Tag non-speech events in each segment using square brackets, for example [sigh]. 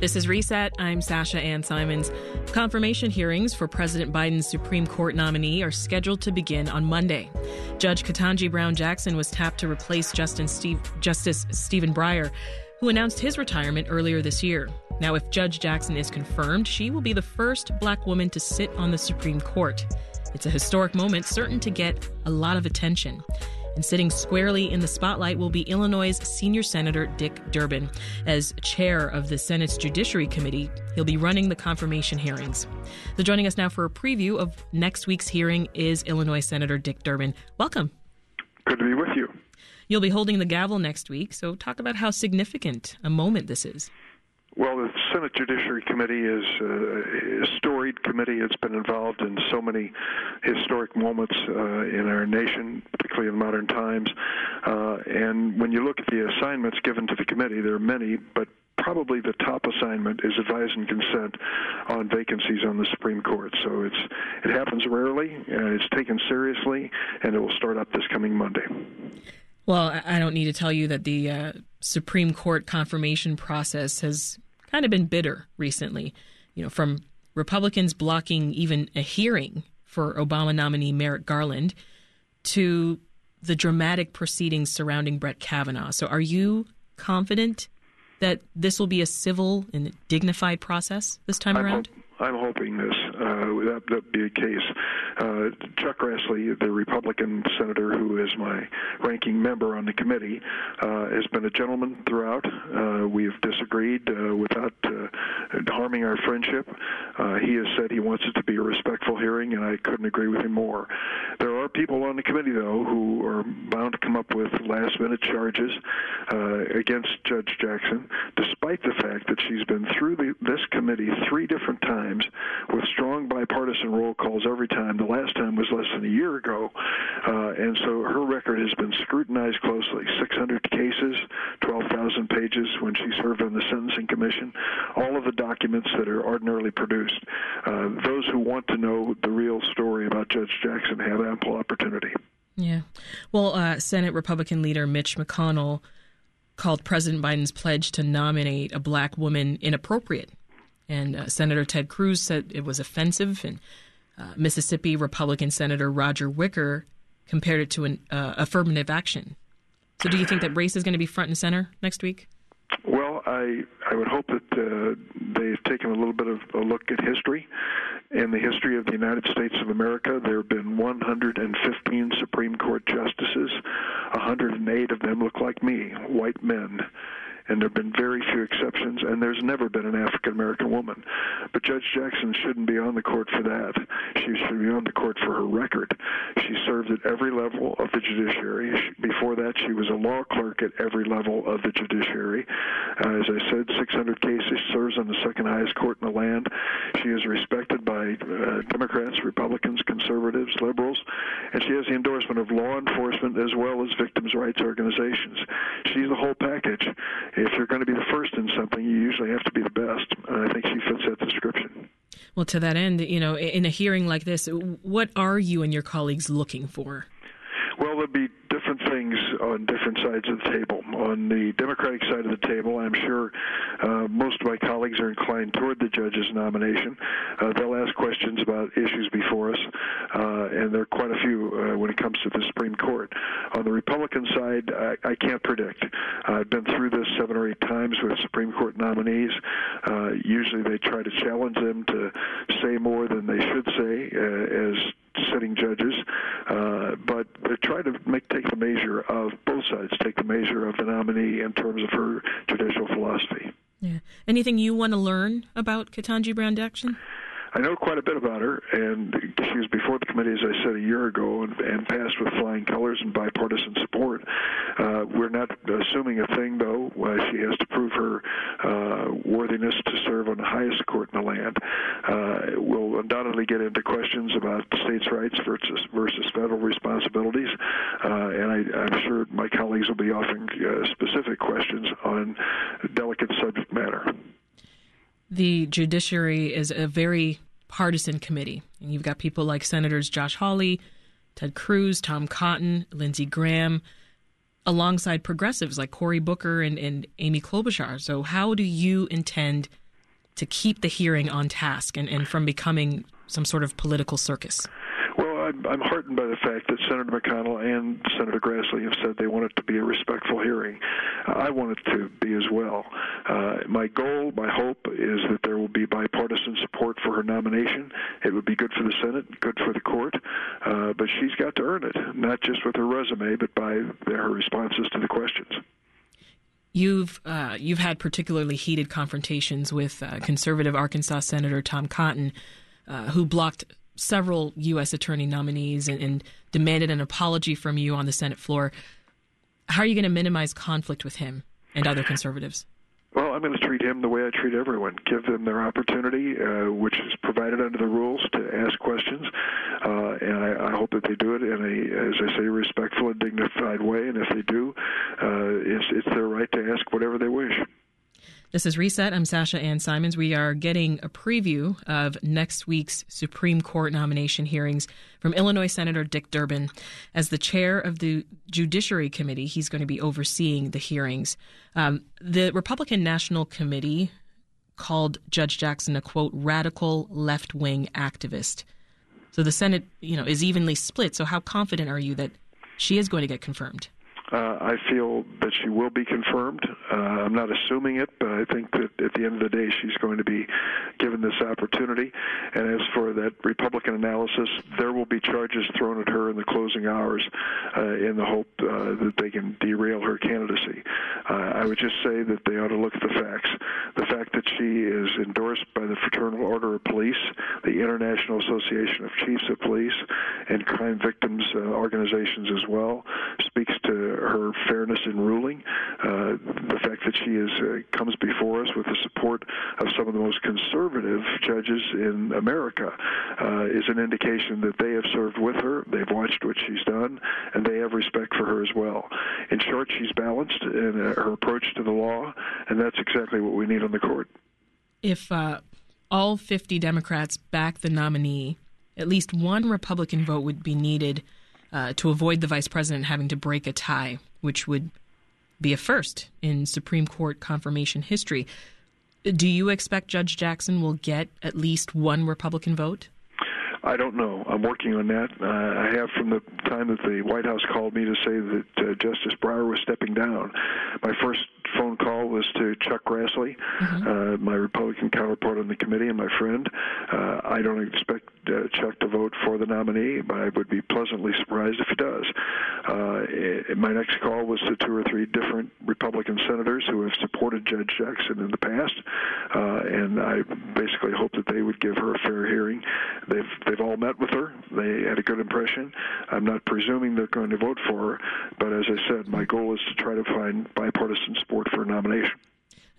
This is Reset. I'm Sasha Ann Simons. Confirmation hearings for President Biden's Supreme Court nominee are scheduled to begin on Monday. Judge Ketanji Brown Jackson was tapped to replace Steve, Justice Stephen Breyer, who announced his retirement earlier this year. Now, if Judge Jackson is confirmed, she will be the first black woman to sit on the Supreme Court. It's a historic moment certain to get a lot of attention. And sitting squarely in the spotlight will be Illinois' senior senator Dick Durbin. As chair of the Senate's Judiciary Committee, he'll be running the confirmation hearings. So joining us now for a preview of next week's hearing is Illinois Senator Dick Durbin. Welcome. Good to be with you. You'll be holding the gavel next week, so talk about how significant a moment this is. Well, the Senate Judiciary Committee is a storied committee. It's been involved in so many historic moments uh, in our nation, particularly in modern times. Uh, and when you look at the assignments given to the committee, there are many, but probably the top assignment is advise and consent on vacancies on the Supreme Court. So it's it happens rarely, and it's taken seriously, and it will start up this coming Monday. Well, I don't need to tell you that the uh, Supreme Court confirmation process has kind of been bitter recently. You know, from Republicans blocking even a hearing for Obama nominee Merrick Garland to the dramatic proceedings surrounding Brett Kavanaugh. So, are you confident that this will be a civil and dignified process this time I'm around? I'm hoping this uh, that that be the case. Uh, Chuck Grassley, the Republican senator who is my ranking member on the committee, uh, has been a gentleman throughout. Uh, we have disagreed uh, without uh, harming our friendship. he has said he wants it to be a respectful hearing, and I couldn't agree with him more. There are people on the committee, though, who are bound to come up with last-minute charges against Judge Jackson, despite the fact that she's been through the, this committee three different times with strong bipartisan roll calls every time. The last time was less than a year ago, uh, and so her record has been scrutinized closely. 600 cases, 12,000 pages when she served on the Sentencing Commission, all of the documents that are ordinarily produced. Uh, those who want to know the real story about Judge Jackson have ample opportunity. Yeah. Well, uh, Senate Republican leader Mitch McConnell called President Biden's pledge to nominate a black woman inappropriate. And uh, Senator Ted Cruz said it was offensive, and uh, Mississippi Republican Senator Roger Wicker compared it to an uh, affirmative action. So, do you think that race is going to be front and center next week? Well, I I would hope that uh, they've taken a little bit of a look at history. In the history of the United States of America, there have been 115 Supreme Court justices. 108 of them look like me, white men and there have been very few exceptions, and there's never been an African American woman. But Judge Jackson shouldn't be on the court for that. She should be on the court for her record. She served at every level of the judiciary. Before that, she was a law clerk at every level of the judiciary. Uh, as I said, 600 cases, serves on the second highest court in the land. She is respected by uh, Democrats, Republicans, conservatives, liberals, and she has the endorsement of law enforcement as well as victims' rights organizations. She's the whole package if you're going to be the first in something, you usually have to be the best. And I think she fits that description. Well, to that end, you know, in a hearing like this, what are you and your colleagues looking for? Well, there'll be different things on different sides of the table. On the Democratic side of the table, I'm sure uh, most of my colleagues are inclined toward the judge's nomination. Uh, they'll ask questions about issues before us, uh, and there are quite a few uh, when it comes to the Supreme Court. On the Republican side, I, I can't predict. I've been through this seven or eight times with Supreme Court nominees. Uh, usually they try to challenge them to say more than they should say as sitting judges, uh, but they try to make take the measure of both sides, take the measure of the nominee in terms of her judicial philosophy. Yeah. Anything you want to learn about Ketanji Brown Jackson? I know quite a bit about her, and she was before the committee, as I said, a year ago, and, and passed with flying colors and bipartisan support. Uh, we're not assuming a thing, though. Uh, she has to prove her uh, worthiness to serve on the highest court in the land. Uh, we'll undoubtedly get into questions about states' rights versus, versus federal responsibilities, uh, and I, I'm sure my colleagues will be offering uh, specific questions on delicate subject matter the judiciary is a very partisan committee. And you've got people like Senators Josh Hawley, Ted Cruz, Tom Cotton, Lindsey Graham. alongside progressives like Cory Booker and, and Amy Klobuchar. So, how do you intend to keep the hearing on task and, and from becoming some sort of political circus? I'm, I'm heartened by the fact that Senator McConnell and Senator Grassley have said they want it to be a respectful hearing. I want it to be as well. Uh, my goal, my hope, is that there will be bipartisan support for her nomination. It would be good for the Senate, good for the court, uh, but she's got to earn it, not just with her resume, but by her responses to the questions. You've uh, you've had particularly heated confrontations with uh, conservative Arkansas Senator Tom Cotton, uh, who blocked several U.S. attorney nominees and, and demanded an apology from you on the Senate floor. How are you going to minimize conflict with him and other conservatives? Well, I'm going to treat him the way I treat everyone. Give them their opportunity, uh, which is provided under the rules, to ask questions, uh, and I, I hope that they do it in a, as I say, respectful and dignified way. And if they do, uh, it's, it's their right to ask whatever they wish. This is Reset. I'm Sasha Ann Simons. We are getting a preview of next week's Supreme Court nomination hearings from Illinois Senator Dick Durbin. As the chair of the Judiciary Committee, he's going to be overseeing the hearings. Um, the Republican National Committee called Judge Jackson a quote radical left wing activist. So the Senate, you know, is evenly split. So how confident are you that she is going to get confirmed? Uh, I feel that she will be confirmed. Uh, I'm not assuming it, but I think that at the end of the day, she's going to be given this opportunity. And as for that Republican analysis, there will be charges thrown at her in the closing hours uh, in the hope uh, that they can derail her candidacy. Uh, I would just say that they ought to look at the facts. The fact that she is endorsed by the Fraternal Order of Police, the International Association of Chiefs of Police, and crime victims uh, organizations as well speaks to her fairness in ruling. Uh, the fact that she is uh, comes before us with the support of some of the most conservative judges in America uh, is an indication that they have served with her, they've watched what she's done, and they have respect for her as well. In short, she's balanced in her approach to the law, and that's exactly what we need on the court. If uh, all 50 Democrats back the nominee, at least one Republican vote would be needed uh, to avoid the vice president having to break a tie, which would be a first in Supreme Court confirmation history. Do you expect Judge Jackson will get at least one Republican vote? I don't know. I'm working on that. Uh, I have from the time that the White House called me to say that uh, Justice Breyer was stepping down. My first phone call was to Chuck Grassley, mm-hmm. uh, my Republican counterpart on the committee and my friend. Uh, I don't expect uh, Chuck to vote for the nominee, but I would be pleasantly surprised if he does. Uh, it, my next call was to two or three different Republican senators who have supported Judge Jackson in the past, uh, and I basically hope that they would give her a fair hearing. They've they've all met with her. They had a good impression. I'm not presuming they're going to vote for her, but as I said, my goal is to try to find bipartisan support for a nomination.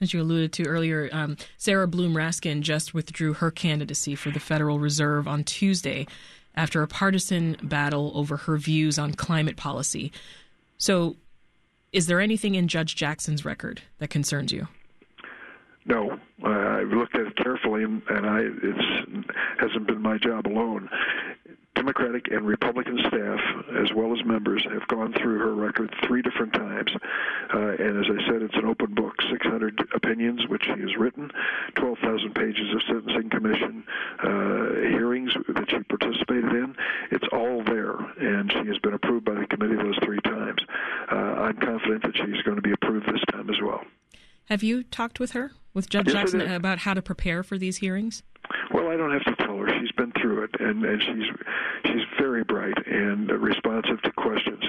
As you alluded to earlier, um, Sarah Bloom Raskin just withdrew her candidacy for the Federal Reserve on Tuesday after a partisan battle over her views on climate policy. So, is there anything in Judge Jackson's record that concerns you? No, I've looked at it carefully, and, and I it hasn't been my job alone. Democratic and Republican staff, as well as members, have gone through her record three different times. Uh, and as I said, it's an open book 600 opinions, which she has written, 12,000 pages of sentencing commission uh, hearings that she participated in. It's all there, and she has been approved by the committee those three times. Uh, I'm confident that she's going to be approved this time as well. Have you talked with her, with Judge yes, Jackson, about how to prepare for these hearings? Well, I don't have to tell her. She's been through it, and, and she's she's very bright and responsive to questions.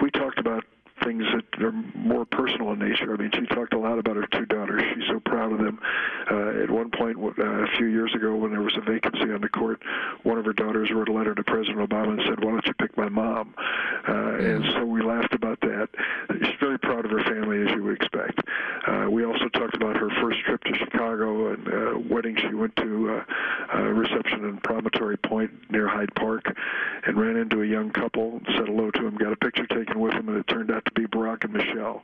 We talked about things that are more personal in nature. I mean, she talked a lot about her two daughters. She's so proud of them. Uh, at one point, uh, a few years ago, when there was a vacancy on the court, one of her daughters wrote a letter to President Obama and said, "Why don't you pick my mom?" Uh, and so we laughed about that. She's very proud of her family, as you would expect. Uh, we also talked about her first trip to Chicago and uh, wedding she went to, uh, a reception in Promontory Point near Hyde Park, and ran into a young couple, said hello to them, got a picture taken with them, and it turned out to be Barack and Michelle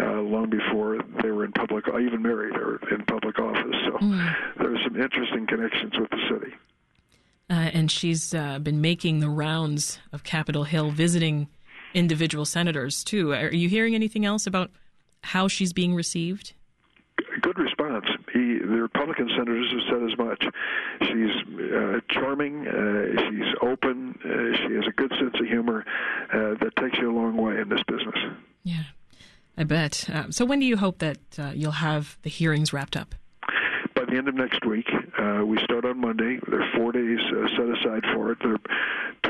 uh, long before they were in public, I even married or in public office. So mm. there's some interesting connections with the city. Uh, and she's uh, been making the rounds of Capitol Hill, visiting individual senators too. Are you hearing anything else about how she's being received? Good response. He, the Republican senators have said as much. She's uh, charming. Uh, she's open. Uh, she has a good sense of humor. Uh, that takes you a long way in this business. Yeah, I bet. Uh, so when do you hope that uh, you'll have the hearings wrapped up? by the end of next week. Uh, we start on Monday. There are four days uh, set aside for it. There,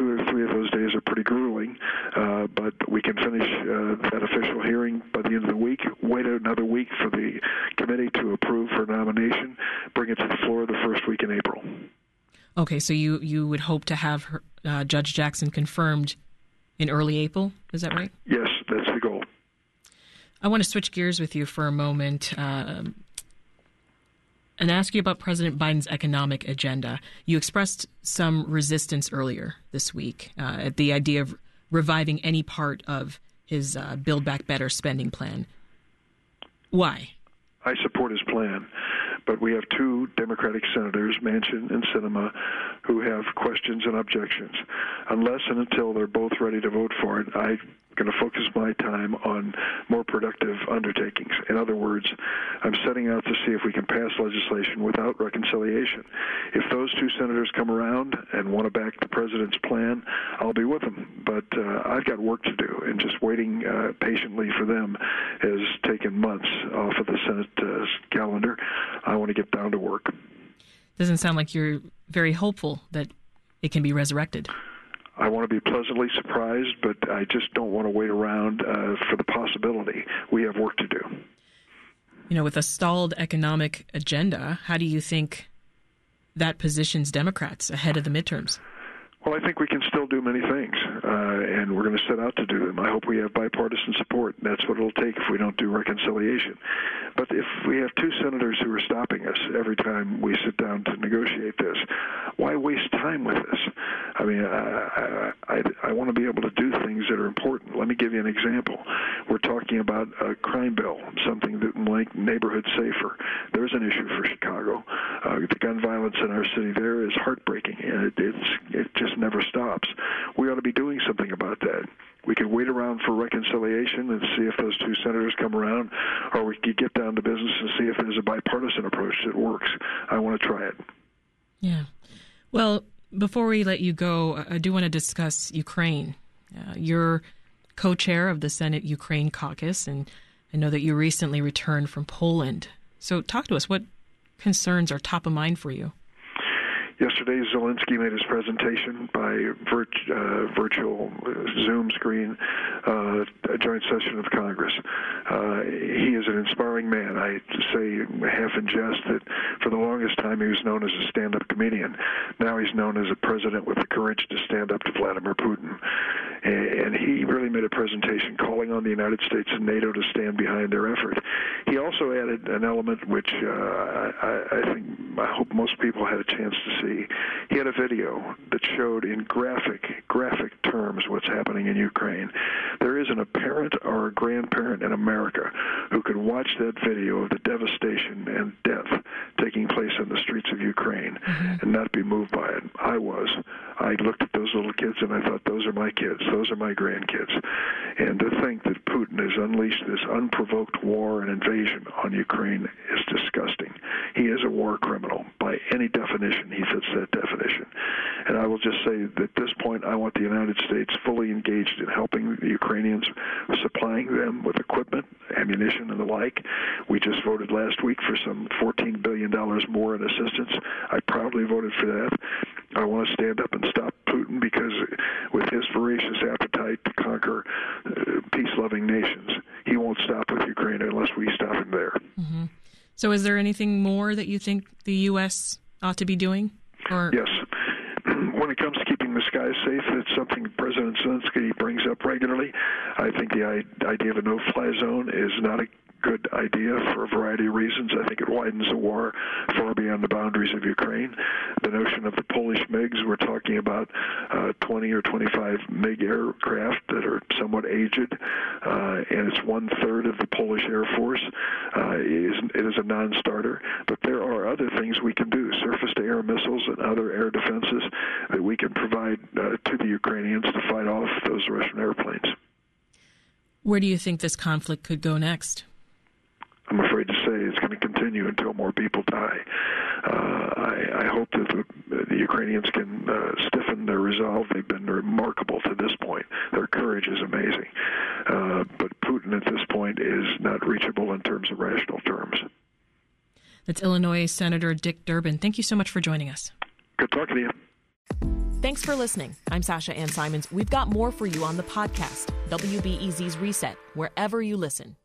two or three of those days are pretty grueling, uh, but we can finish uh, that official hearing by the end of the week. Wait another week for the committee to approve for nomination. Bring it to the floor the first week in April. Okay, so you you would hope to have her, uh, Judge Jackson confirmed in early April. Is that right? Yes, that's the goal. I want to switch gears with you for a moment. Um, and ask you about President Biden's economic agenda. You expressed some resistance earlier this week uh, at the idea of reviving any part of his uh, Build Back Better spending plan. Why? I support his plan, but we have two Democratic senators, Manchin and Sinema, who have questions and objections. Unless and until they're both ready to vote for it, I going to focus my time on more productive undertakings. In other words, I'm setting out to see if we can pass legislation without reconciliation. If those two senators come around and want to back the president's plan, I'll be with them. But uh, I've got work to do, and just waiting uh, patiently for them has taken months off of the Senate uh, calendar. I want to get down to work. Doesn't sound like you're very hopeful that it can be resurrected. I want to be pleasantly surprised, but I just don't want to wait around uh, for the possibility. We have work to do. You know, with a stalled economic agenda, how do you think that positions Democrats ahead of the midterms? Well, I think we can still do many things, uh, and we're going to set out to do them. I hope we have bipartisan support. That's what it'll take if we don't do reconciliation. But if we have two senators who are stopping us every time we sit down to negotiate this, why waste time with this? I mean, I, I, I want to be able to do things that are important. Let me give you an example. We're talking about a crime bill, something that will make neighborhoods safer. There's an issue for Chicago. Uh, the gun violence in our city there is heartbreaking, and it, it's it just never stops. We ought to be doing something about that. We could wait around for reconciliation and see if those two senators come around, or we could get down to business and see if there's a bipartisan approach that works. I want to try it. Yeah. Well, before we let you go, I do want to discuss Ukraine. Uh, you're co chair of the Senate Ukraine caucus, and I know that you recently returned from Poland. So, talk to us. What concerns are top of mind for you? Yesterday, Zelensky made his presentation by uh, virtual Zoom screen, uh, a joint session of Congress. Uh, he is an inspiring man. I say half in jest that for the longest time he was known as a stand-up comedian. Now he's known as a president with the courage to stand up to Vladimir Putin. And he really made a presentation calling on the United States and NATO to stand behind their effort. He also added an element which uh, I, I think I hope most people had a chance to see he had a video that showed in graphic, graphic terms what's happening in Ukraine. There isn't a parent or a grandparent in America who could watch that video of the devastation and death taking place in the streets of Ukraine mm-hmm. and not be moved by it. I was. I looked at those little kids and I thought, those are my kids. Those are my grandkids. And to think that Putin has unleashed this unprovoked war and invasion on Ukraine is disgusting. He is a war criminal. By any definition, he fits that definition. And I will just say that at this point, I want the United States fully engaged in helping the Ukrainians, supplying them with equipment, ammunition, and the like. We just voted last week for some $14 billion more in assistance. I proudly voted for that. Is there anything more that you think the U.S. ought to be doing? Or yes. [clears throat] When it comes to keeping the skies safe, it's something President Zelensky brings up regularly. I think the idea of a no-fly zone is not a good idea for a variety of reasons. I think it widens the war far beyond the boundaries of Ukraine. The notion of the Polish MiGs, we're talking about uh, 20 or 25 MiG aircraft that are somewhat aged, uh, and it's one third of the Polish Air Force. Uh, it, is, it is a non-starter, but there are other things we can do: surface-to-air missiles and other air defenses that we can provide uh, to the Ukrainians to fight off those Russian airplanes. Where do you think this conflict could go next? I'm afraid to say it's going to continue until more people die. Uh, I, I, hope that the, the Ukrainians can uh, stiffen their resolve. They've been remarkable to this point. Their courage is amazing. Uh, but Putin at this point is not reachable in terms of rational terms. That's Illinois Senator Dick Durbin. Thank you so much for joining us. Good talking to you. Thanks for listening. I'm Sasha Ann Simons. We've got more for you on the podcast, WBEZ's Reset, wherever you listen.